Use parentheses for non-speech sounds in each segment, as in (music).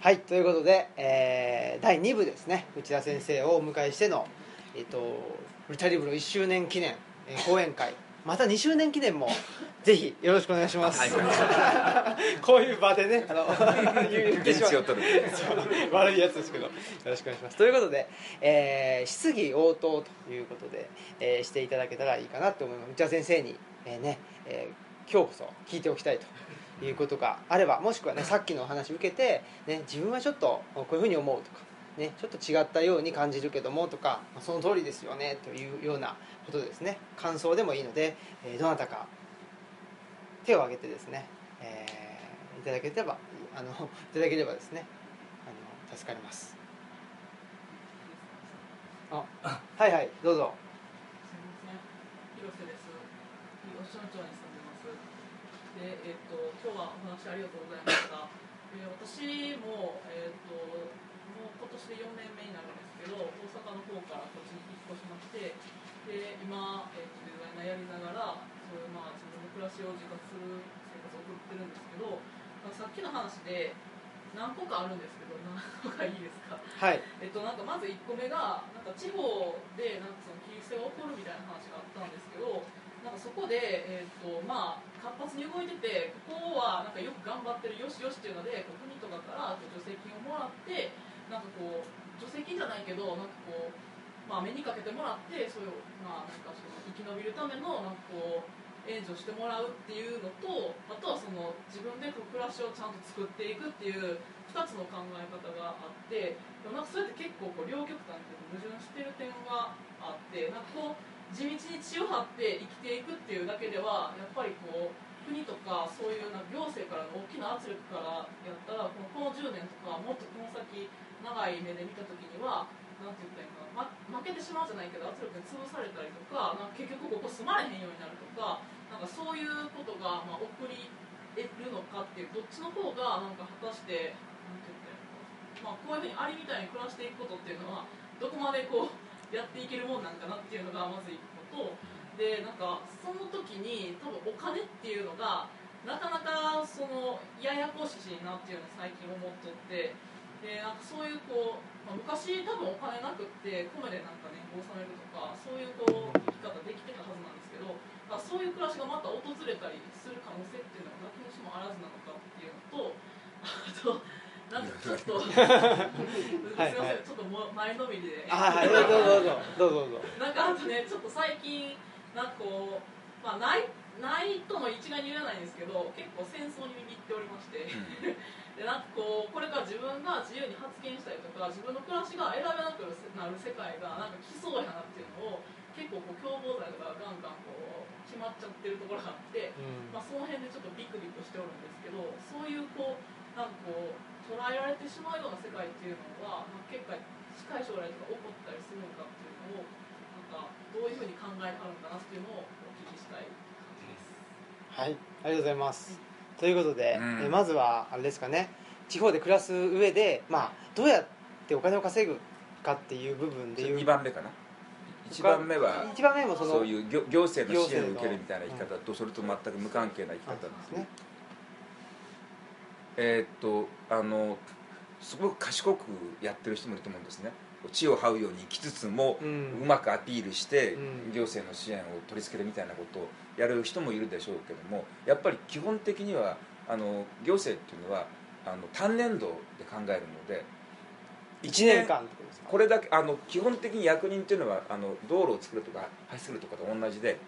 はいということで、えー第2部ですね内田先生をお迎えしての、えっとルチャリブロ1周年記念、えー講演会。また2周年記念もぜひよろしくお願いします、(laughs) こういう場でねあの (laughs) 現地を取る。悪いやつですけどよろしくお願いします。ということで、えー質疑応答ということで、えーしていただけたらいいかなと思います。内田先生に、えーねえー今日こそ聞いておきたいということがあればもしくはねさっきのお話受けて、ね、自分はちょっとこういうふうに思うとか、ね、ちょっと違ったように感じるけどもとかまあその通りですよねというようなことですね。感想でもいいので、えーどなたか手を挙げてですね、えーいただければあのいただければですねあの助かります。あはいはいどうぞ。すみません、広瀬です。でえっ、と、今日はお話ありがとうございました。で、私も、えっ、と、もう今年で4年目になるんですけど、大阪の方からこっちに引っ越しまして。で、今、えっ、と、デザイナーやりながら、そういう、まあ、自分の暮らしを自覚する生活を送ってるんですけど。まあさっきの話で、何個かあるんですけど、何個かいいですか？はいえっと、なんかまず1個目がなんか地方でなんかその切り捨てが起こるみたいな話があったんですけどなんかそこで、えっとまあ、活発に動いててここはなんかよく頑張ってるよしよしっていうのでこう国とかから助成金をもらってなんかこう助成金じゃないけどなんかこう、まあ、目にかけてもらってそういう、まあ、なんかその生き延びるためのなんかこう援助してもらうっていうのとあとはその自分でこう暮らしをちゃんと作っていくっていう2つの考え方があってなんかそれって結構こう両極端に矛盾してる点があってなんかこう地道に血を張って生きていくっていうだけではやっぱりこう国とかそういうな行政からの大きな圧力からやったらこのこの10年とかもっとこの先長い目で見た時にはなんて言ったらいいかな、ま、負けてしまうじゃないけど圧力に潰されたりとかなんか結局ここ住まれへんようになるとかなんかそういうことがまあ起こり得るのかっていうどっちの方がなんか果たしてなんて言ったらいいかまあ、こういうふうにアリみたいに暮らしていくことっていうのはどこまでこうやっていけるもんなんかなっていうのがまず一個とでなんかその時に多分お金っていうのがなかなかそのややこしいなっていうのを最近思っとってでなんかそういうこう、まあ、昔多分お金なくって米でなんかね納めるとかそういうこう生き方できてたはずなんですけどだからそういう暮らしがまた訪れたりする可能性っていうのがなきにしもあらずなのかっていうのとあとなんかちょっとすいませんちょっと前のめりでどうぞどうぞ。どうぞ。どうぞ。なんかあとねちょっと最近なんかこうまあないないとも一概に言えないんですけど結構戦争にビビっておりまして、でなんかこうこれから自分が自由に発言したりとか自分の暮らしが選べなくなる世界がなんか来そうやなっていうのを結構こう共謀罪とかガンガンこう決まっちゃってるところがあって、うん。まあ、その辺でちょっとビクビクしておるんですけどそういうこうなんかこう捉えられてしまうような世界っていうのは、まあ、結構近い将来とか起こったりするのかっていうのをなんかどういうふうに考えてあるのかなっていうのをお聞きしたい感じです。はいありがとうございます、ということで、うん。えまずはあれですかね地方で暮らす上で、まあ、どうやってお金を稼ぐかっていう部分でいう。2番目かな。1番目は一番目もそのそういう行行政の支援を受けるみたいな生き方とそれと全く無関係な生き方ですねえーっとあのすごく賢くやってる人もいると思うんですね。地を這うように生きつつも、ううんまくアピールして、うん。行政の支援を取り付けるみたいなことをやる人もいるでしょうけどもやっぱり基本的にはあの行政っていうのはあの単年度で考えるので1年間ってことですか？これだけあの基本的に役人っていうのはあの道路を作るとか橋作るとかと同じで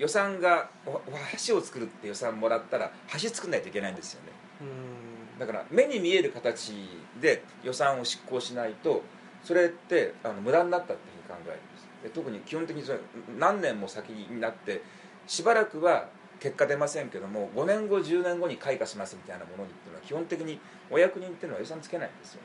予算がおお橋を作るって予算もらったら橋作んないといけないんですよね。うん。だから目に見える形で予算を執行しないとそれってあの無駄になったっていうふうに考えるんです。で特に基本的にそれ何年も先になってしばらくは結果出ませんけども5年後10年後に開花しますみたいなものにっていうのは基本的にお役人っていうのは予算つけないんですよ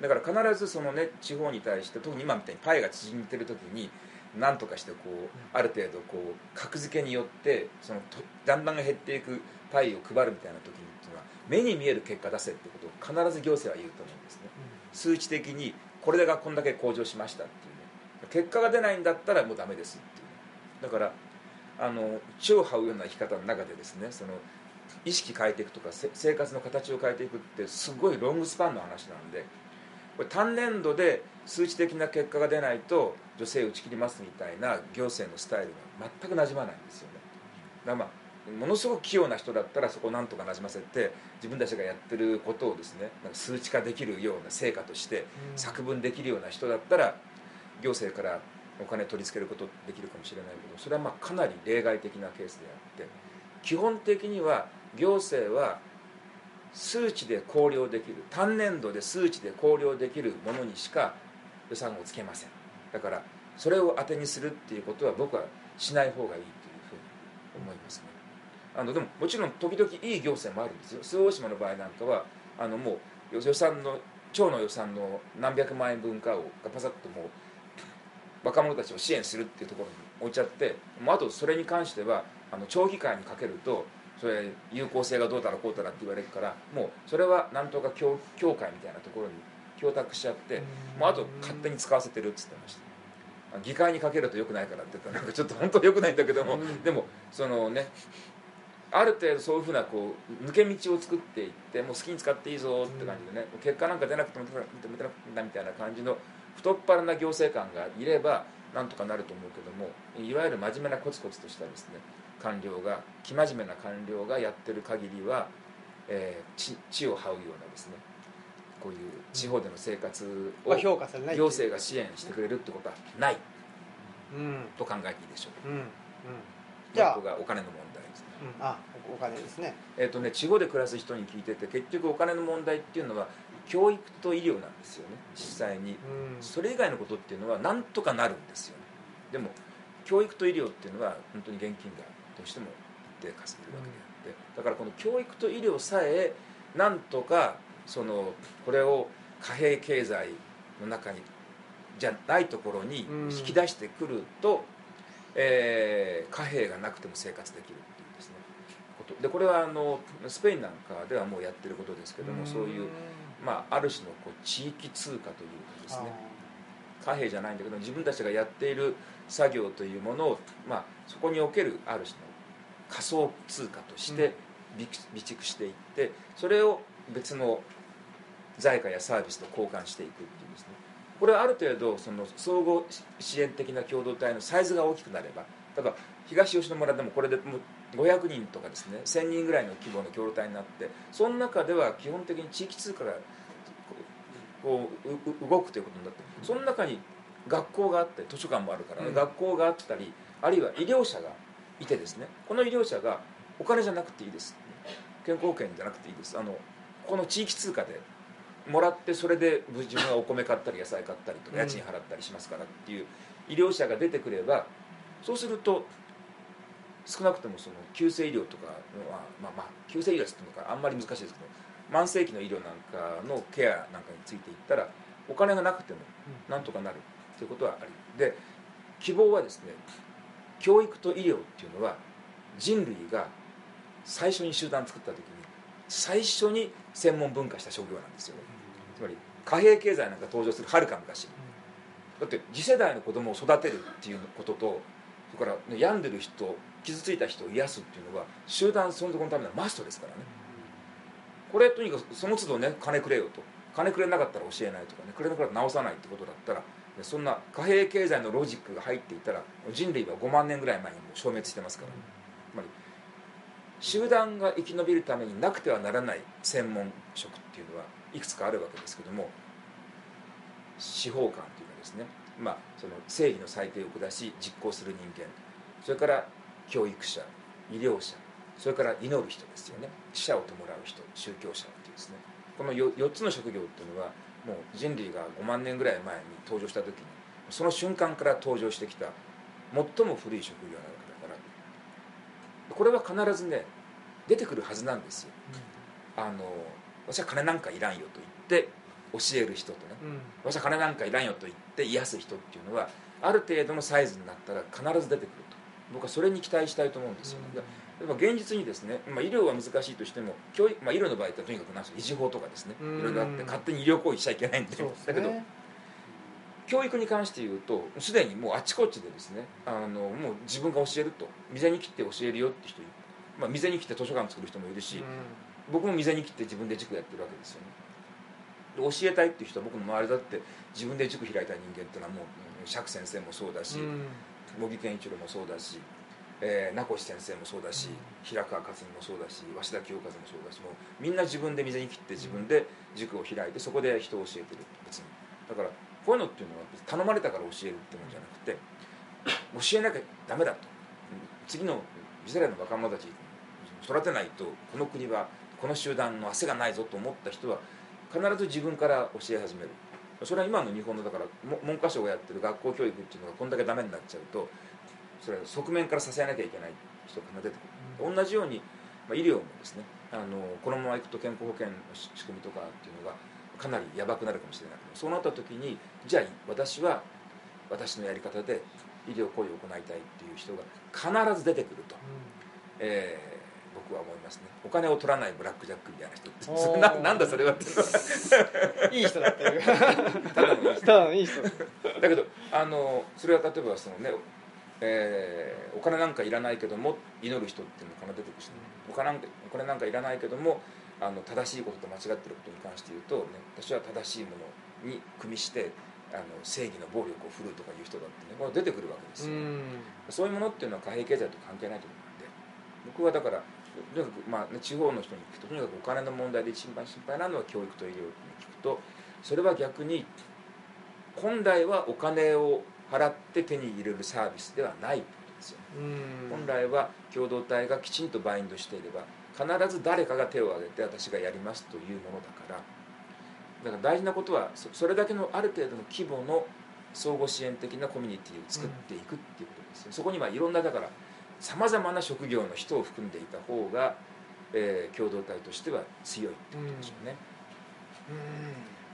だから必ずそのね地方に対して特に今みたいにパイが縮んでる時に何とかしてこうある程度こう格付けによってそのとだんだん減っていくパイを配るみたいな時にっていうのは目に見える結果出せってことを必ず行政は言うと思うんですね。数値的にこれがこんだけ向上しましたっていうね。結果が出ないんだったらもうダメですっていうね。だからあの地を這うような生き方の中でですねその意識変えていくとかせ生活の形を変えていくってすごいロングスパンの話なんでこれ単年度で数値的な結果が出ないと女性打ち切りますみたいな行政のスタイルが全くなじまないんですよね。だからまあものすごく器用な人だったらそこをなんとかなじませて自分たちがやってることをですねなんか数値化できるような成果として作文できるような人だったら行政からお金取り付けることできるかもしれないけどそれはまあかなり例外的なケースであって基本的には行政は数値で考慮できる単年度で数値で考慮できるものにしか予算をつけません。だからそれを当てにするっていうことは僕はしない方がいいというふうに思いますね。あのでももちろん時々いい行政もあるんですよ。周防大島の場合なんかはあのもう予算の町の予算の何百万円分かをガパサッともう若者たちを支援するっていうところに置いちゃってもうあとそれに関してはあの町議会にかけるとそれ有効性がどうたらこうたらって言われるからもうそれはなんとか協協会みたいなところに供託しちゃってもうあと勝手に使わせてるっつってました。議会にかけるとよくないからって言ったらなんか (laughs) ちょっと本当よくないんだけども、でもそのねある程度そういうふうなこう抜け道を作っていってもう好きに使っていいぞって感じでね、結果なんか出なくても認めてなくてもみたいな感じの太っ腹な行政官がいればなんとかなると思うけどもいわゆる真面目なコツコツとしたですね官僚が生真面目な官僚がやってる限りは、えー、地地を這うようなですねこういう地方での生活を行政が支援してくれるってことはない。うん。と考えていいでしょう。うんうん。じゃあ。がお金の問題です。ねうん。あお金ですね。えーとね、地方で暮らす人に聞いてて結局お金の問題っていうのは教育と医療なんですよね。実際に。うん。それ以外のことっていうのはなんとかなるんですよね。でも教育と医療っていうのは本当に現金がどうしても一定稼げるわけであってだからこの教育と医療さえなんとかそのこれを貨幣経済の中にじゃないところにうん。引き出してくると、えー貨幣がなくても生活できるっていうですねこと。でこれはあのスペインなんかではもうやってることですけどもそういう、まあ、ある種のこう地域通貨というかですね貨幣じゃないんだけど自分たちがやっている作業というものを、まあ、そこにおけるある種の仮想通貨として備備蓄していってそれを別の財貨やサービスと交換していくっていうですね。これはある程度その総合支援的な共同体のサイズが大きくなれば例えば東吉野村でもこれでもう500人とかですね1000人ぐらいの規模の共同体になってその中では基本的に地域通貨がこううう動くということになってその中に学校があって図書館もあるから、うん。学校があったりあるいは医療者がいてですねこの医療者がお金じゃなくていいです。健康保険じゃなくていいです。あのこの地域通貨でもらってそれで自分がお米買ったり野菜買ったりとかうん。家賃払ったりしますからっていう医療者が出てくればそうすると少なくともその急性医療とかのはまあまあ急性医療っていうのかあんまり難しいですけど慢性期の医療なんかのケアなんかについていったらお金がなくてもなんとかなるということはありで希望はですね教育と医療っていうのは人類が最初に集団作った時に最初に専門分化した職業なんですよ。ねつまり貨幣経済なんか登場するはるか昔。だって次世代の子供を育てるっていうこととそれから、ね、病んでる人傷ついた人を癒すっていうのは集団存続のためのマストですからね。これとにかくその都度ね金くれよと。金くれなかったら教えないとかねくれなかったら直さないってことだったらでそんな貨幣経済のロジックが入っていたら人類は5万年ぐらい前にも消滅してますから、つまり集団が生き延びるためになくてはならない専門職っていうのはいくつかあるわけですけども司法官というかですね、まあ、その正義の裁定を下し実行する人間。それから教育者医療者。それから祈る人ですよね。死者を弔う人宗教者っていうですね。この 4, 4つの職業っていうのはもう人類が5万年ぐらい前に登場した時にその瞬間から登場してきた最も古い職業なわけだからこれは必ずね出てくるはずなんですよ。あの私は金なんかいらんよと言って教える人とねうん。私は金なんかいらんよと言って癒す人っていうのはある程度のサイズになったら必ず出てくると。僕はそれに期待したいと思うんですよ、ねでも現実にですね、まあ、医療は難しいとしても教育、まあ、医療の場合ってとにかくなん維持法とかですね。うん。いろいろあって勝手に医療行為しちゃいけないんで。そうですだけどね教育に関して言うとすでにもうあちこちでですねあのもう自分が教えると。未然に切って教えるよって人まあ、店に来て図書館作る人もいるし、うん。僕も店に来て自分で塾やってるわけですよね。で教えたいっていう人は僕の周りだって自分で塾開いた人間っていうのはもううん釈先生もそうだし、うん。茂木健一郎もそうだし、えー名越先生もそうだし、平川克美もそうだし鷲田清和もそうだしもうみんな自分で店に切って自分で塾を開いてそこで人を教えてる。別に。だからこういうのっていうのは頼まれたから教えるってもんじゃなくて教えなきゃダメだと。次の次世代の若者たち育てないとこの国はこの集団の汗がないぞと思った人は必ず自分から教え始める。それは今の日本のだから文科省がやってる学校教育っていうのがこんだけダメになっちゃうとそれは側面から支えなきゃいけない人が出てくる。同じように、まあ、医療もですねあのこのままいくと健康保険の仕仕組みとかっていうのがかなりやばくなるかもしれないけどそうなった時にじゃあ私は私のやり方で医療行為を行いたいっていう人が必ず出てくると、えー僕は思いますね。お金を取らないブラックジャックみたいな人 (laughs) ななんだそれは。っていいい人だっていう。(laughs) ただのいい人。だけどあのそれは例えばそのね、えーお金なんかいらないけども祈る人っていうのが出てくるし、ね、お金なんかお金なんかいらないけどもあの正しいことと間違ってることに関して言うと、ね、私は正しいものに組みしてあの正義の暴力を振るうとかいう人だってねこれ出てくるわけですよ、うん。そういうものっていうのは貨幣経済と関係ないと思うんで僕はだからとにかく、まあね、地方の人に聞くととにかくお金の問題で心配心配なのは教育と医療に聞くとそれは逆に本来はお金を払って手に入れるサービスではないことですよね。うん。本来は共同体がきちんとバインドしていれば必ず誰かが手を挙げて私がやりますというものだから。だから大事なことはそそれだけのある程度の規模の相互支援的なコミュニティを作っていくっていうことですよ、そこにはいろんなだからさまざまな職業の人を含んでいた方が、えー共同体としては強いってことでしょうね、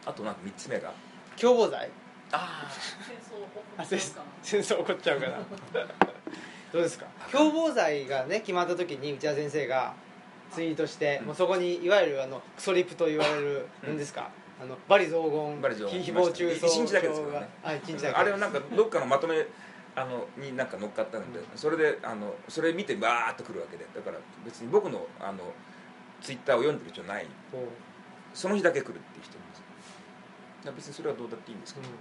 うん。あとなんか3つ目が？共謀罪あ戦争を起こあっちゃうかな。戦争起こっちゃうから。(laughs) どうですか？共謀罪がね決まった時に内田先生がツイートして、うん。もうそこにいわゆるあのクソリプと言われる何ですか、あの罵詈雑言。誹謗中傷。一日だけですからね。あ一日だけ。あれはなんかどっかのまとめあのになんか乗っかったので、それであのそれ見てバーッとくるわけで。だから別に僕のあのツイッターを読んでる人ない。その日だけ来るっていう人います。だから別にそれはどうだっていいんですけど、うん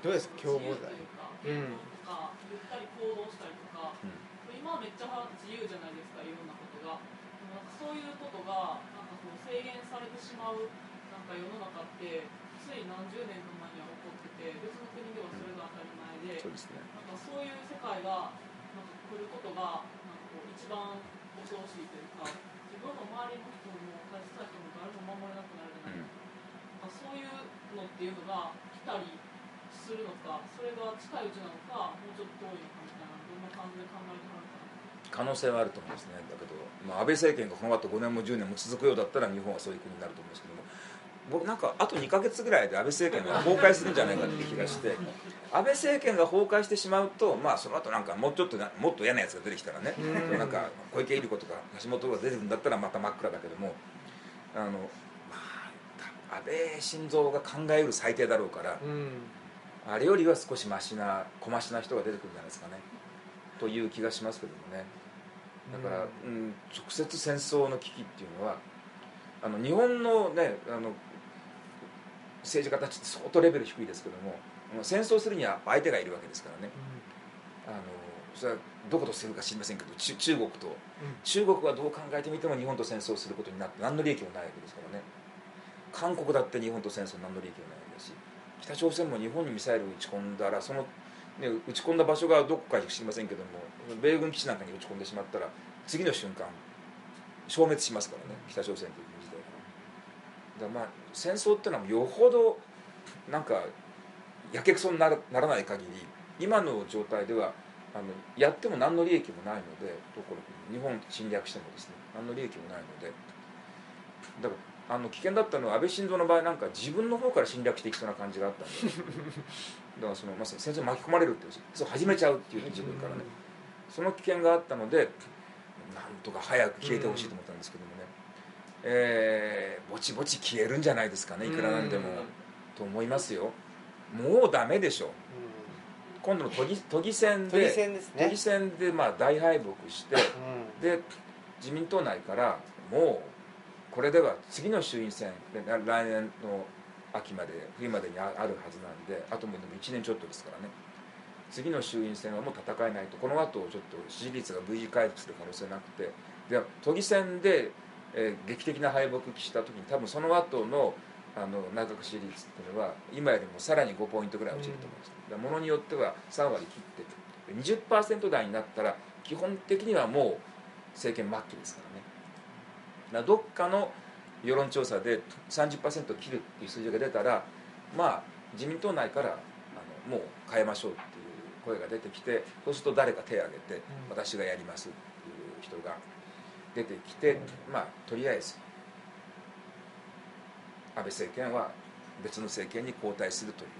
どうですか共謀罪。うか、うん。言ったり行動したりとかうん。今はめっちゃ自由じゃないですかいろんなことが。でもなんかそういうことがなんかこう制限されてしまうなんか世の中ってつい何十年か前には起こってて別の国ではそれが当たり前で、そうですね。なんかそういう世界がなんか来ることがなんかこう一番恐ろしいというか自分の周りの人も大切な人も誰も守れなくなるじゃないですか,、そういうのっていうのが来たりするのかそれが近いうちなのかもうちょっと遠いのかみたいなどんな感じで考えてはるか。な可能性はあると思いますねだけど、まあ、安倍政権がこの後5年も10年も続くようだったら日本はそういう国になると思うんですけども。僕なんかあと2か月ぐらいで安倍政権が崩壊するんじゃないかって気がして (laughs) 安倍政権が崩壊してしまうと、まあ、その後なんかもうちょっとなもっと嫌なやつが出てきたらね。うん。なんか小池百合子とか橋本が出てくるんだったらまた真っ暗だけども。あの、まあ、安倍晋三が考えうる最低だろうからうんあれよりは少しマシな小増しな人が出てくるんじゃないですかね。という気がしますけどもね。だから、うん、直接戦争の危機っていうのはあの日本のねあの政治家たちって相当レベル低いですけども戦争するには相手がいるわけですからね。あのそれはどことするか知りませんけど中中国と。中国はどう考えてみても日本と戦争することになって何の利益もないわけですからね。韓国だって日本と戦争何の利益もない北朝鮮も日本にミサイルを撃ち込んだらその、ね、撃ち込んだ場所がどこか知りませんけども米軍基地なんかに撃ち込んでしまったら次の瞬間消滅しますからね北朝鮮という国自体が。だまあ戦争っていうのはよほどなんかやけくそにならない限り今の状態ではあのやっても何の利益もないのでどこの国日本侵略してもですね何の利益もないので。だからあの危険だったのは安倍晋三の場合なんか自分の方から侵略していきそうな感じがあったんで。(laughs) だからそのまさに戦争に巻き込まれるっていうそう始めちゃうっていう自分からねその危険があったのでなんとか早く消えてほしいと思ったんですけどもね、えーぼちぼち消えるんじゃないですかねいくらなんでも。うんと思いますよ。もうダメでしょ。今度の都議都議選で都議選ですね。都議選でまあ大敗北してうん。で自民党内からもうこれでは次の衆院選で来年の秋まで冬までにあるはずなんであともう1年ちょっとですからね。次の衆院選はもう戦えないと。この後ちょっと支持率が V 字回復する可能性なくて。で都議選で、えー劇的な敗北した時に多分その後のあの内閣支持率っていうのは今よりもさらに5ポイントぐらい落ちると思います、だからものによっては3割切ってて20%台になったら基本的にはもう政権末期ですからねだからどっかの世論調査で30%切るっていう数字が出たらまあ自民党内からあのもう変えましょうっていう声が出てきてそうすると誰か手を挙げてうん。私がやりますっていう人が出てきてまあとりあえず安倍政権は別の政権に交代するという。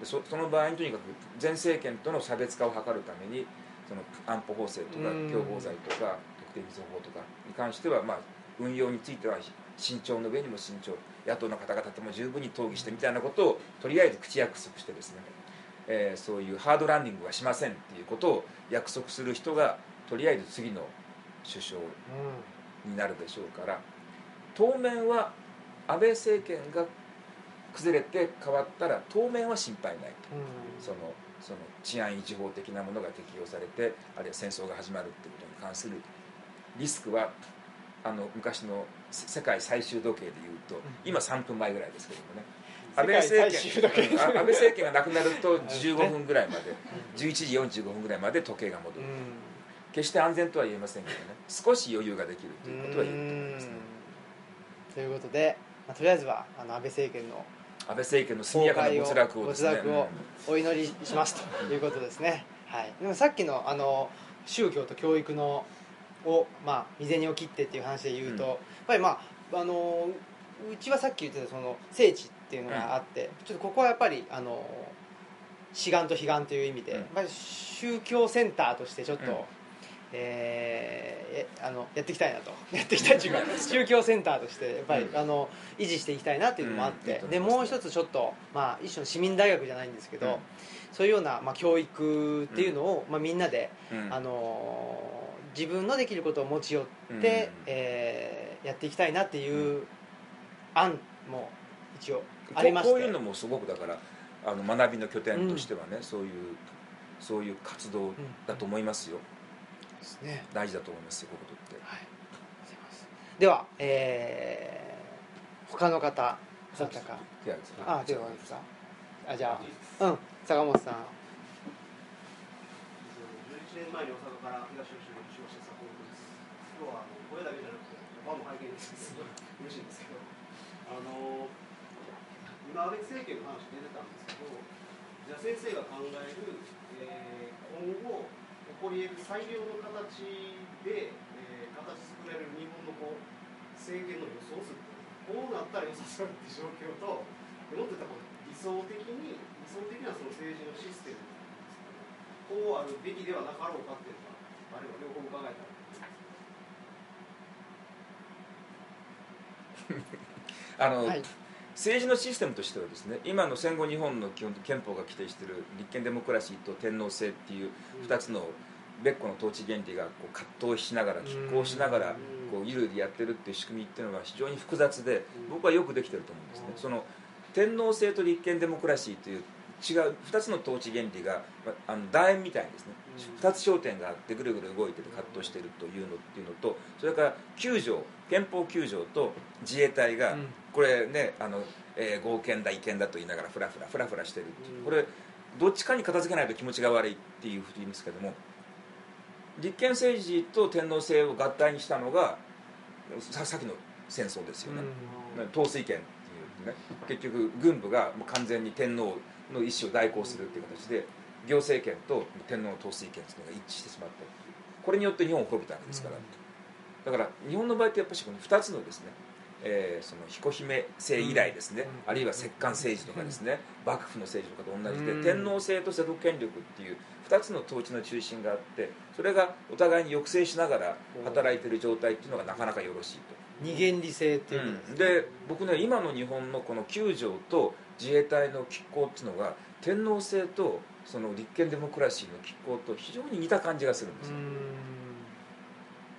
でそその場合にとにかく前政権との差別化を図るためにその安保法制とかうん。共謀罪とか特定密法法とかに関してはまあ運用については慎重の上にも慎重。野党の方々とも十分に討議してみたいなことをとりあえず口約束してですね、えーそういうハードランディングはしませんっていうことを約束する人がとりあえず次の首相になるでしょうから当面は安倍政権が崩れて変わったら当面は心配ないと。そのその治安維持法的なものが適用されてあるいは戦争が始まるっていうことに関するリスクはあの昔のせ世界最終時計でいうと今3分前ぐらいですけどもね。安倍政権あ安倍政権がなくなると15分ぐらいまで11時45分ぐらいまで時計が戻る決して安全とは言えませんけどね。少し余裕ができるということは言えると思いますね。ということで、まあ、とりあえずはあの安倍政権の安倍政権の速やかな没落をね。没落をお祈りしますということですね、はい、でもさっきのあの宗教と教育のを、まあ、未然を切ってっていう話で言うと、うん。やっぱりまああのうちはさっき言ってたその聖地っていうのがあって、ちょっとここはやっぱりあの志願と悲願という意味で、うん。やっぱり宗教センターとしてちょっと、うんえーえあのやっていきたいなと。(laughs) やっていきたいというか宗教センターとしてやっぱり、うん。あの維持していきたいなっていうのもあって、うん。でもう一つちょっと、まあ、一種の市民大学じゃないんですけど、うん。そういうような、まあ、教育っていうのを、まあ、みんなで、うん。あのー自分のできることを持ち寄って、うん。えーやっていきたいなっていう案も一応ありまして。こういうのもすごくだからあの学びの拠点としてはね、そういうそういう活動だと思いますよ、ですね。大事だと思いますよこういうことって。はい、では、えー他の方だったか。手挙げてあ手を挙げてたあじゃあうん坂本さん。11年前に大阪から東吉野に移住した坂本です。今日はあの声だけじゃなくて、場も拝見ですすごい嬉しいんですけど、あの今、安倍政権の話出てたんですけど、じゃあ先生が考える、えー今後起こり得る最良の形で、えー形作れる日本のこう政権の予想図こうなったら良さそうって状況と、でもっと言ったらこう理想的に理想的なその政治のシステムこうあるべきではなかろうかっていうのがあれば両方伺えたら (laughs) あの、はい。政治のシステムとしてはですね今の戦後日本の基本憲法が規定している立憲デモクラシーと天皇制っていう2つの別個の統治原理がこう葛藤しながら拮抗しながらこうゆるゆるやってるっていう仕組みっていうのは非常に複雑で僕はよくできてると思うんですね。その天皇制と立憲デモクラシーという違う2つの統治原理がまあの楕円みたいにですね。2つ焦点があってぐるぐる動いてて葛藤してるというのっていうのとそれから9条憲法9条と自衛隊がうん。これねあの、えー合憲だ違憲だと言いながらフラフラフラフラしてるっていう。うん。これどっちかに片付けないと気持ちが悪いっていうふうに言いますけども立憲政治と天皇制を合体にしたのがささっきの戦争ですよね、統帥権っていうね。結局軍部がもう完全に天皇の意思を代行するっていう形で行政権と天皇の統帥権っていうのが一致してしまったこれによって日本を滅びたわけですから、だから日本の場合ってやっぱりこの2つのですね、えーその彦姫制以来ですね、うん。あるいは摂関政治とかですね、幕府の政治とかと同じで、うん。天皇制と世俗権力っていう2つの統治の中心があってそれがお互いに抑制しながら働いてる状態っていうのがなかなかよろしいと。二元理性っていうことうん。で僕ね今の日本のこの9条と自衛隊の拮抗っていうのが天皇制とその立憲デモクラシーの拮抗と非常に似た感じがするんですよ、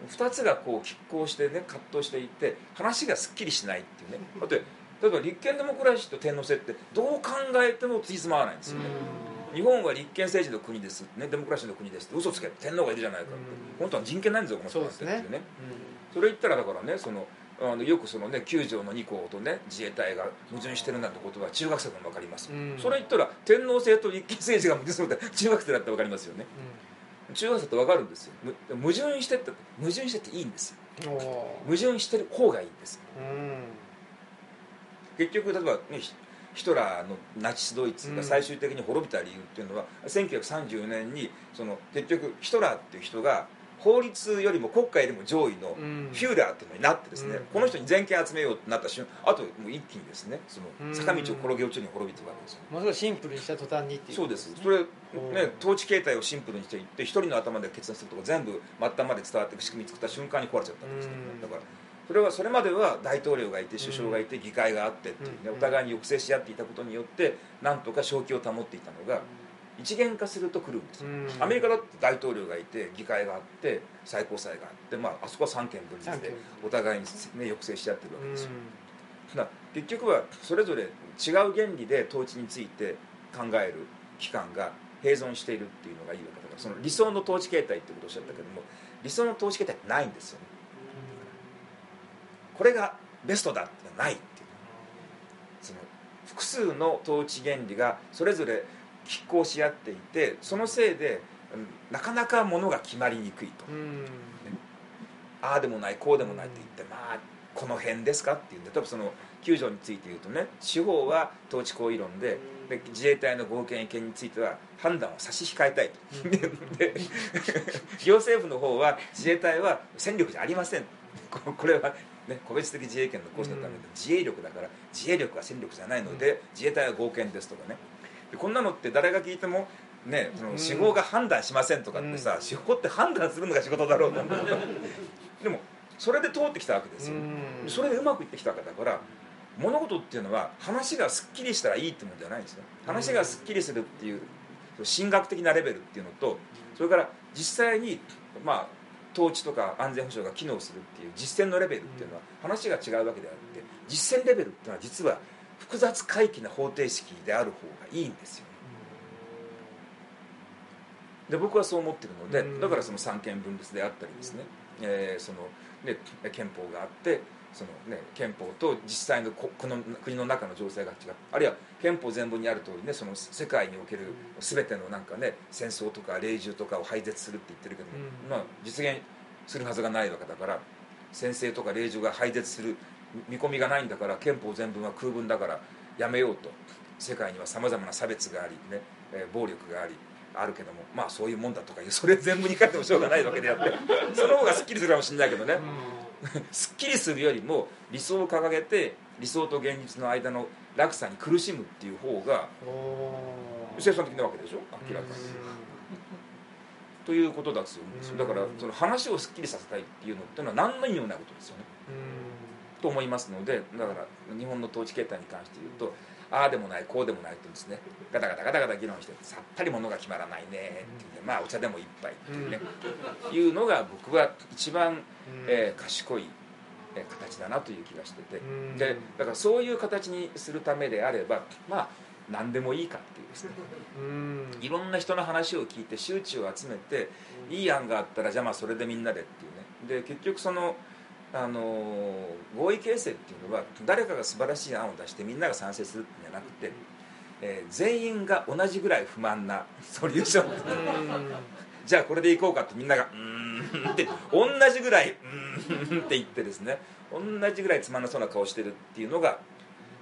2つがこう拮抗してね葛藤していて話がすっきりしないっていうね。だって例えば立憲デモクラシーと天皇制ってどう考えてもつじつま合わないんですよね、日本は立憲政治の国です、ね、デモクラシーの国ですって嘘つけ天皇がいるじゃないかって、うん。本当は人権ないんですよこの人っていうね。それ言ったらだからねそのあのよくそのね9条の2項とね自衛隊が矛盾してるなんてことは中学生でも分かります、うん。それ言ったら天皇制と立憲政治が矛盾するって中学生だって分かりますよね中学生って分かるんですよ。む矛盾してって矛盾してっていいんですよ。矛盾してる方がいいんです結局例えば、ね、ヒヒトラーのナチスドイツが最終的に滅びた理由っていうのは、1934年にその結局ヒトラーっていう人が法律よりも国家よりも上位のうん。フューラーっていうのになってですね、うん。この人に全権集めようってなった瞬間あともう一気にですねそうん。の坂道を転げ落ちるように滅びてるわけですよね。ものすごいシンプルにした途端にっていうそうです。それねうん。統治形態をシンプルにしていって一人の頭で決断するとこ全部末端まで伝わっていく仕組み作った瞬間に壊れちゃったわけですね。うん。だからそれはそれまでは大統領がいて首相がいて議会があってっていうねうん。お互いに抑制し合っていたことによってなんとか正気を保っていたのが一元化すると来るんですよ。うん。アメリカだって大統領がいて議会があって最高裁があって、まあ、あそこは三権分立でお互いに、ね、抑制し合ってるわけうんですよ。結局はそれぞれ違う原理で統治について考える機関が併存しているっていうのがいいわけだからその理想の統治形態ってことをおっしゃったけども理想の統治形態ってないんですよね。これがベストだってないっていう。その複数の統治原理がそれぞれ拮抗し合っていてそのせいでうんなかなかものが決まりにくいと。うん。ああでもないこうでもないって言ってまあこの辺ですかっていうんで例えばその9条について言うとね司法は統治行為論でで自衛隊の合憲違憲については判断を差し控えたいと。で (laughs) 行政府の方は自衛隊は戦力じゃありません。ここれは、ね、個別的自衛権の行使のための自衛力だから自衛力は戦力じゃないので自衛隊は合憲ですとかね。でこんなのって誰が聞いてもね、その司法が判断しませんとかってさ、うん。司法って判断するのが仕事だろうと思う。(laughs) でもそれで通ってきたわけですよ、うん。それでうまくいってきたわけだから物事っていうのは話がすっきりしたらいいってもんじゃないんですよ。話がすっきりするっていう神学的なレベルっていうのとそれから実際にまあ統治とか安全保障が機能するっていう実践のレベルっていうのは話が違うわけであって実践レベルっていうのは実は複雑回帰な方程式である方がいいんですよ。で僕はそう思ってるのでうん。だからその三権分立であったりですね、えーそのね憲法があってその、ね、憲法と実際のここの国の中の情勢が違うあるいは憲法全文にある通りねその世界における全てのなんかね戦争とか霊獣とかを廃絶するって言ってるけども、うん。まあ、実現するはずがないわけだから先制とか霊獣が廃絶する見込みがないんだから憲法全文は空文だからやめようと。世界にはさまざまな差別があり、ねえー暴力がありあるけどもまあそういうもんだとかいう (laughs) それ全部に書いてもしょうがないわけであってその方がすっきりするかもしれないけどね、(laughs) すっきりするよりも理想を掲げて理想と現実の間の落差に苦しむっていう方がお生産的なわけでしょ？明らかに。ということだと思うんですよ。だからその話をすっきりさせたいっていうのっていうのは何の意味もないことですよね。と思いますのでだから日本の統治形態に関して言うとああでもないこうでもないってですね。ガタガタガタガタ議論してさっぱりものが決まらないねって言ってまあお茶でも一杯っていうね、いうのが僕は一番、えー賢いえー形だなという気がしてて、うん。でだからそういう形にするためであればまあ何でもいいかっていうですね。うん。いろんな人の話を聞いて周知を集めていい案があったらじゃあまあそれでみんなでっていうね。で結局そのあのー合意形成っていうのは誰かが素晴らしい案を出してみんなが賛成するんじゃなくて、えー全員が同じぐらい不満なソリューション。(laughs) じゃあこれでいこうかってみんなが「うーん」って同じぐらい「うーん」って言ってですね同じぐらいつまんなそうな顔してるっていうのが、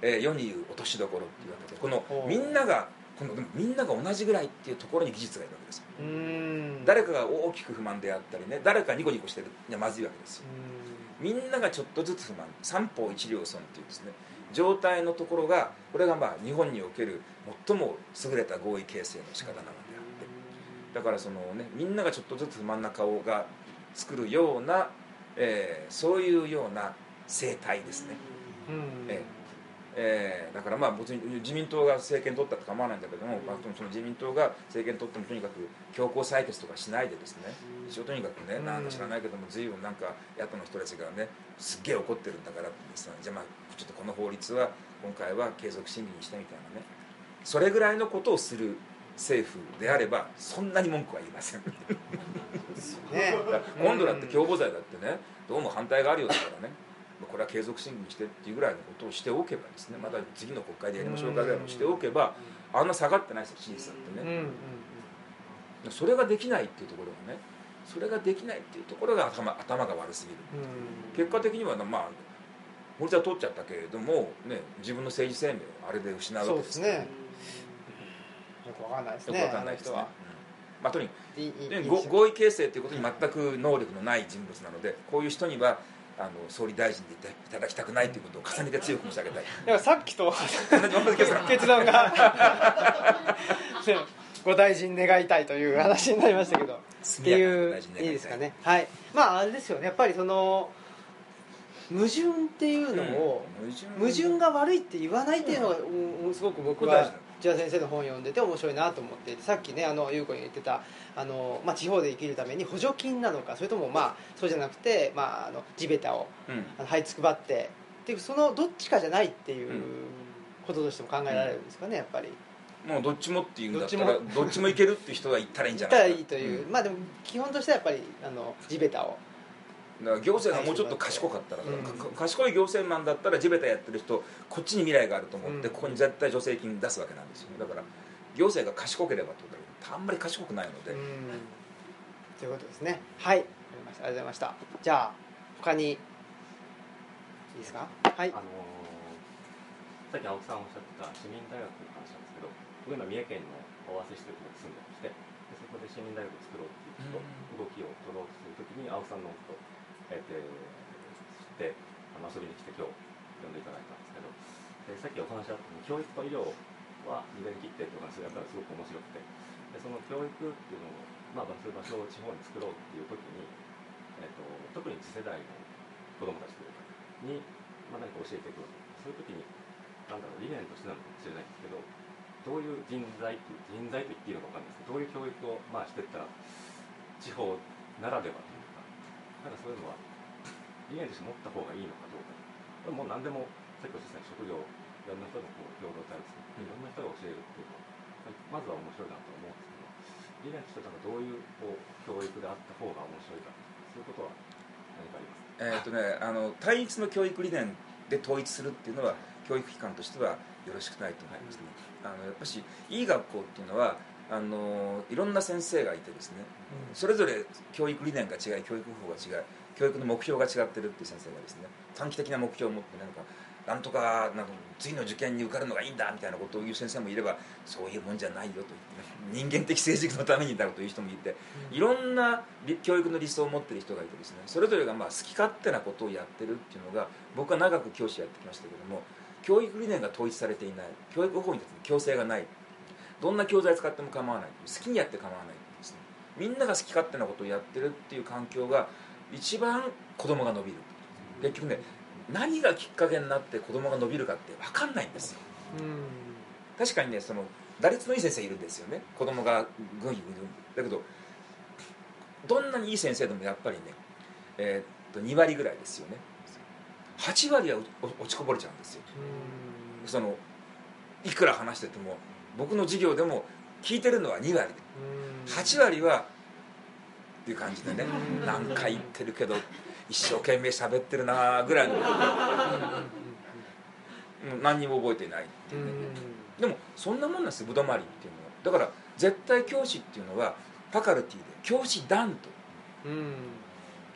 えー世に言う落としどころっていうわけでこのみんながこのみんなが同じぐらいっていうところに技術がいるわけです誰かが大きく不満であったりね誰かニコニコしてるいやまずいわけですよみんながちょっとずつ不満三方一両損っていうですね。状態のところがこれがまあ日本における最も優れた合意形成の仕方なのであって。だからそのねみんながちょっとずつ不満な顔が作るような、えーそういうような生態ですね、うん。ええーだからまあ別に自民党が政権取ったって構わないんだけども、まあ、その自民党が政権取ってもとにかく強行採決とかしないでですね一応とにかくねうん。なんか知らないけども随分なんか野党の人たちがねすっげえ怒ってるんだからじゃあまあちょっとこの法律は今回は継続審議にしてみたいなね。それぐらいのことをする政府であればそんなに文句は言いません。(laughs) 今度だって共謀罪だってねどうも反対があるようだからね。まあこれは継続審議にしてっていうぐらいのことをしておけばですねまた次の国会でやりましょうかぐらいのしておけばあんな下がってないですよ支持率だってね。それができないっていうところがねそれができないっていうところが頭頭が悪すぎる。うん結果的にはまあ法律は通っちゃったけれども、ね、自分の政治生命をあれで失うわけですね。よくわかんないですよくねわかんないですね、あのうん。まあ、とにかく、合意形成ということに全く能力のない人物なのでこういう人にはあの総理大臣でいただきたくないということを重ねて強く申し上げたい。だからさっきと (laughs) 決断が。(laughs) ねご大臣願いたいという話になりましたけど。っていういたいですかね。はい。まああれですよね。やっぱりその矛盾っていうのを、矛盾。が悪いって言わないっていうのが、うんすごく僕は千葉先生の本を読んでて面白いなと思って。さっきねあの優子に言ってたあの、まあ、地方で生きるために補助金なのかそれともまあそうじゃなくて、まあ、あの地べたをうん。あの這いつくばって。っていうそのどっちかじゃないっていううん。こととしても考えられるんですかねやっぱり。もうどっちもっていうんだったらどっちどっちもいけるっていう人が言ったらいいんじゃないか。(laughs) らいいという、うんまあでも基本としてはやっぱりあの地べたをだから行政がもうちょっと賢かったら、うん。か賢い行政マンだったら地べたやってる人こっちに未来があると思って、うん。ここに絶対助成金出すわけなんですよ。だから行政が賢ければってことだけどあんまり賢くないので、うん。ということですね。はい。わかりましたありがとうございました。じゃあ他にいいですか？はい。あのーさっき青木さんおっしゃってた市民大学の話なんですけど僕今三重県の尾鷲市というところに住んでましてでそこで市民大学を作ろうっていう動きを取ろうとするときに青木さんのことを、えーて知って遊びに来て今日呼んでいただいたんですけどでさっきお話あった教育と医療は二連切ってっていうお話がやっぱりすごく面白くてでその教育っていうのを、まあ、場所場所を地方に作ろうっていう時に、えー、と特に次世代の子どもたちというかに、まあ、何か教えていくそういう時になんだろう理念としてなのかもしれないんですけどどういう人材人材と言っていいのか分かんないですけどどういう教育を、まあ、していったら地方ならではとなんかそういうのは理念として持った方がいいのかどうかもう何でもさっきおっしゃった職業いろんな人のこう共同体をですねいろんな人が教えるっていうのはまずは面白いなと思うんですけど理念としてなんかどういうこう教育であった方が面白いかそういうことは何かあります？かえっとね、あの対立の教育理念で統一するっていうのは教育機関としてはよろしくないと思いますね、あのやっぱしいい学校っていうのはあのいろんな先生がいてですね。それぞれ教育理念が違い教育法が違い教育の目標が違ってるっていう先生がですね短期的な目標を持ってなんかなんとかなんか次の受験に受かるのがいいんだみたいなことを言う先生もいればそういうもんじゃないよと言って、ね、人間的成熟のためになるという人もいていろんな理教育の理想を持ってる人がいてですねそれぞれがまあ好き勝手なことをやってるっていうのが僕は長く教師やってきましたけども教育理念が統一されていない教育法に強制がないどんな教材使っても構わない。好きにやって構わないですね。みんなが好き勝手なことをやってるっていう環境が一番子供が伸びる。結局ね何がきっかけになって子供が伸びるかって分かんないんですよ。うん。確かにねその打率のいい先生いるんですよね。子供がぐんぐんぐんだけどどんなにいい先生でもやっぱりね、えーっと2割ぐらいですよね。8割はお落ちこぼれちゃうんですよ。うん。そのいくら話してても僕の授業でも聞いてるのは2割。うん。8割はっていう感じでね。何回言ってるけど一生懸命喋ってるなぐらいの。何にも覚えていないっていうね。でもそんなもんなんですよぶどまりっていうのは。だから絶対教師っていうのはファカルティで教師団と。うん。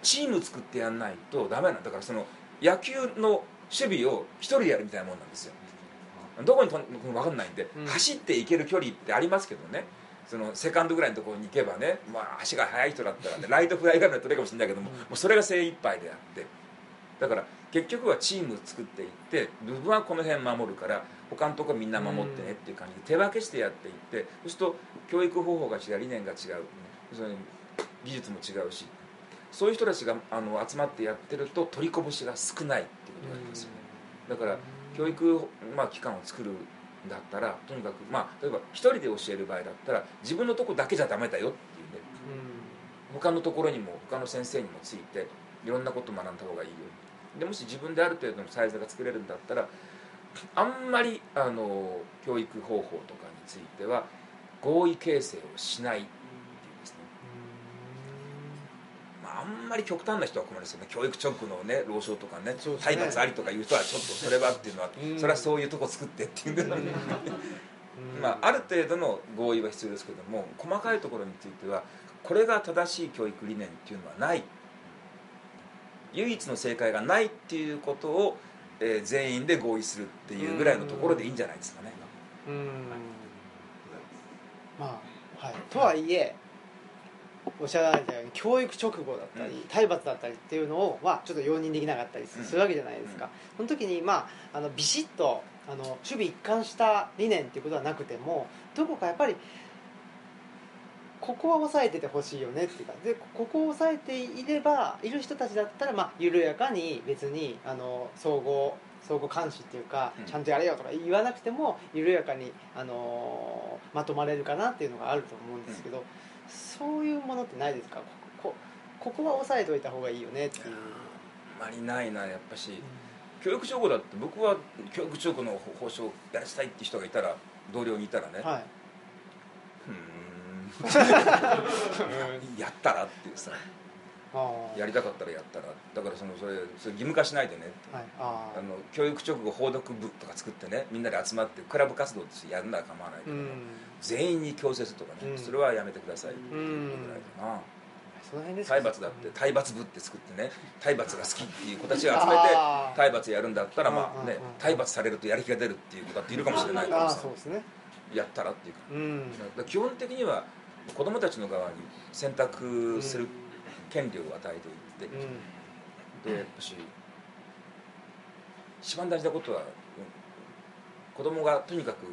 チーム作ってやんないとダメなんだからその野球の守備を一人でやるみたいなもんなんですよどこに飛ん分かんないんで、うん。走っていける距離ってありますけどね。そのセカンドぐらいのところに行けばね、まあ、足が速い人だったら、ね、(laughs) ライトフライぐらいの取れるかもしれないけども,、うん。もうそれが精一杯であって。だから結局はチームを作っていって部分はこの辺守るから他のとこみんな守ってねっていう感じで手分けしてやっていってそうすると教育方法が違う理念が違う、それに技術も違うしそういう人たちがあの集まってやってると取りこぼしが少ないっていうことがありますよね。だから教育、まあ、機関を作るんだったらとにかく、まあ、例えば一人で教える場合だったら自分のとこだけじゃダメだよっていうね。他のところにも他の先生にもついていろんなことを学んだ方がいいよ。でもし自分である程度のサイズが作れるんだったらあんまりあの教育方法とかについては合意形成をしないんまり極端な人は困るですよね。教育直後のね老少とかね体罰ありとかいう人はちょっとそれはっていうのはうん。それはそういうとこ作ってっていうのうん。(laughs) まあ、ある程度の合意は必要ですけども細かいところについてはこれが正しい教育理念っていうのはない。唯一の正解がないっていうことを、えー全員で合意するっていうぐらいのところでいいんじゃないですかね。うん。まあはい。とはいえおっしゃられたように教育直後だったり、うん。体罰だったりっていうのを、まあ、ちょっと容認できなかったりすうん。るわけじゃないですか、その時に、まあ、あのビシッとあの守備一貫した理念っていうことはなくてもどこかやっぱりここは抑えててほしいよねっていうかでここを抑えていればいる人たちだったら、まあ、緩やかに別にあの総合総合監視っていうか、うん。ちゃんとやれよとか言わなくても緩やかに、あのまとまれるかなっていうのがあると思うんですけど、そういうものってないですか？ここここは抑えておいた方がいいよねっていう。あんまりないなやっぱし。教育長後だって僕は教育長後の報奨をやらせたいって人がいたら同僚にいたらね、はい、うーん。(laughs) (laughs) やったらっていうさやりたかったらやったらだからそのそれそれ義務化しないでね。はい、ああの教育直後報読部とか作ってねみんなで集まってクラブ活動としてやるなら構わないけど、ーうん。全員に強制するとかね、うん。それはやめてくださいってういうぐらいかな、その辺です体罰だって体罰部って作ってね体罰が好きっていう子たちが集めて体罰やるんだったらまあね体罰されるとやる気が出るっていう子だっているかもしれないからさね。やったらっていうか。うん。だから基本的には子供たちの側に選択する権利を与えていって、うん。でやっぱし一番大事なことは、うん子供がとにかくこ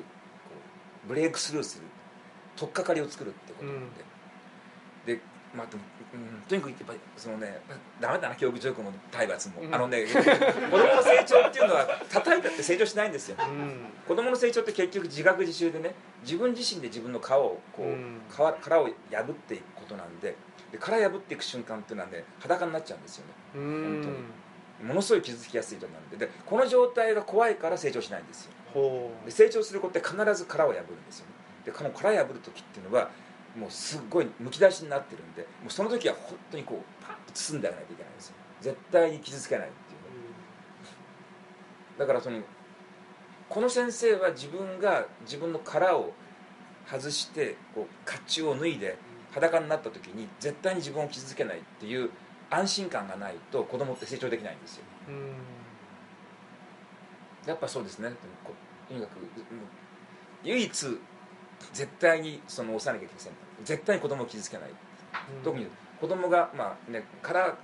うブレイクスルーする取っかかりを作るってことなんで、でまあでも、うん、とにかくやっぱりそのねダメだな教育教育の体罰も、うん。あのね子供の成長っていうのは叩いたって成長しないんですよ。うん。子供の成長って結局自学自習でね自分自身で自分の殻をこう、うん。皮殻を破っていくことなんでで殻破っていく瞬間っていうのはね裸になっちゃうんですよね。うん。本ものすごい傷つきやすいとなんで。でこの状態が怖いから成長しないんですよ。ほで成長する子って必ず殻を破るんですよね。でこの殻破る時っていうのはもうすっごいむき出しになってるんでもうその時は本当にこうパッと包んであげないといけないんですよ。絶対に傷つけないっていうねだからそのこの先生は自分が自分の殻を外してこう甲冑を脱いで裸になった時に絶対に自分を傷つけないっていう安心感がないと子供って成長できないんですよ。やっぱそうですね。ことにかく唯一絶対にその抑えなきゃいけません絶対に子供を傷つけない。特に子供がまあねから、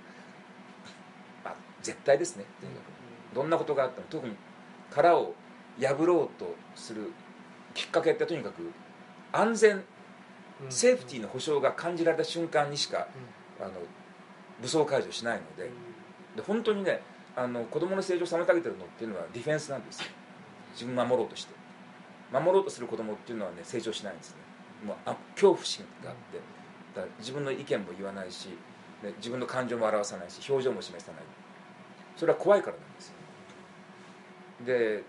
まあ、絶対ですね。とにかく。どんなことがあっても特に殻を破ろうとするきっかけってとにかく安全うんセーフティーの保障が感じられた瞬間にしかあの武装解除しないので。で本当にねあの子供の成長を妨げてるのっていうのはディフェンスなんですよ。自分を守ろうとして。守ろうとする子供っていうのはね成長しないんですね。もうあ恐怖心があって。だ自分の意見も言わないし、ね、自分の感情も表さないし表情も示さない。それは怖いからなんですよ。で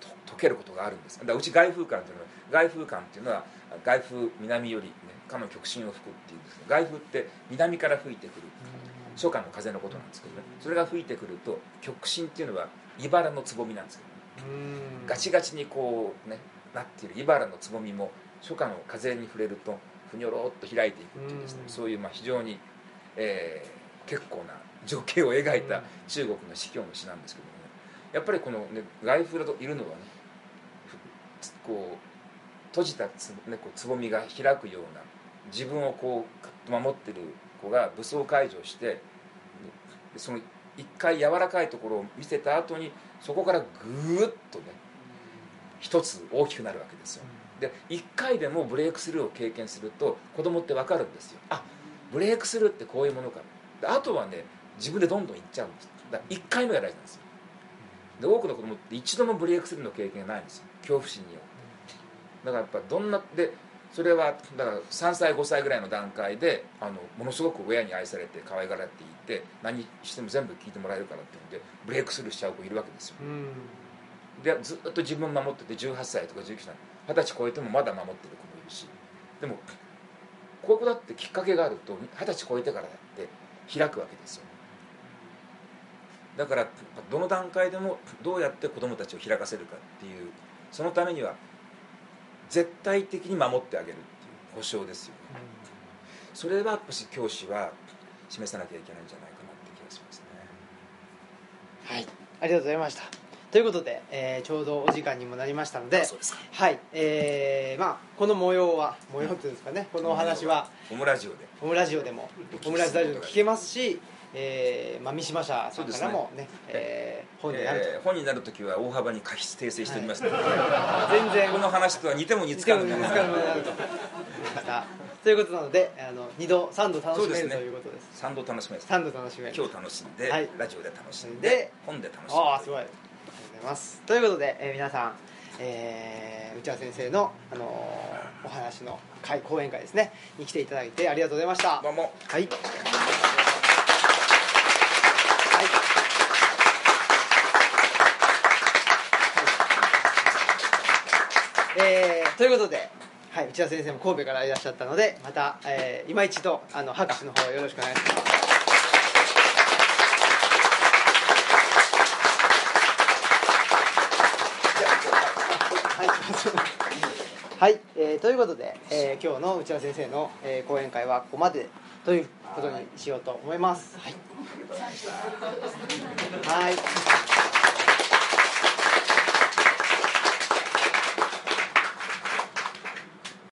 と解けることがあるんです。だからうち外風館っていうのは外風館っていうのは外風南より、ね、かの極真を吹くっていうんですけど外風って南から吹いてくる初夏の風のことなんですけどね。それが吹いてくると極真っていうのは茨のつぼみなんですけどね。うん。ガチガチにこうねなっている茨のつぼみも初夏の風に触れるとふにょろっと開いていくっていうですね。うん。そういうまあ非常に、えー結構な情景を描いた中国の司教の詩なんですけどもね。やっぱりこの、ね、外風だといるのはねふこう閉じたつ,、ね、こうつぼみが開くような自分をこう守ってる子が武装解除してでその一回柔らかいところを見せた後にそこからぐーっとね一つ大きくなるわけですよ。で1回でもブレイクスルーを経験すると子供って分かるんですよ。あブレイクスルーってこういうものか。であとはね自分でどんどんいっちゃうんです。だから1回目が大事なんですよ。で多くの子供って一度もブレイクスルーの経験がないんですよ。恐怖心によってだからやっぱどんなでそれはだから3歳5歳ぐらいの段階であのものすごく親に愛されて可愛がられていて何しても全部聞いてもらえるからっていうんでブレイクスルーしちゃう子いるわけですよ。うん。でずっと自分守ってて18歳とか19歳二十歳超えてもまだ守ってる子もいるし。でもこういう子だってきっかけがあると二十歳超えてからだって開くわけですよ。だからどの段階でもどうやって子どもたちを開かせるかっていうそのためには絶対的に守ってあげるっていう保証ですよね。それはやっぱし教師は示さなきゃいけないんじゃないかなって気がしますね。はい。ありがとうございました。ということで、えーちょうどお時間にもなりましたのではい。えーまあこの模様は模様っていうんですかね。このお話はオムラジオで。オムラジオでもオムラジオでも聞けますし、えーまあ、三島社さんからもねえー本になると、えー本になるときは大幅に過失訂正しておりますので、(laughs) 全然。この話とは似ても似つかぬものになるとということなのであの2度3度楽しめる、ねということです。3度楽しめます3度楽しめる。今日楽しんで、はい。ラジオで楽しんでで本で楽しんで。ああすごい。ありがとうございます。ということで、えー皆さん、えー内輪先生の、あのーお話の会講演会ですねに来ていただいてありがとうございました。どうも。はい。えーということで、はい、内田先生も神戸からいらっしゃったのでまた、えー今一度あの拍手の方よろしくお願いします。(laughs) はい、えーということで、えー今日の内田先生の、えー講演会はここまでということにしようと思います。はい。はい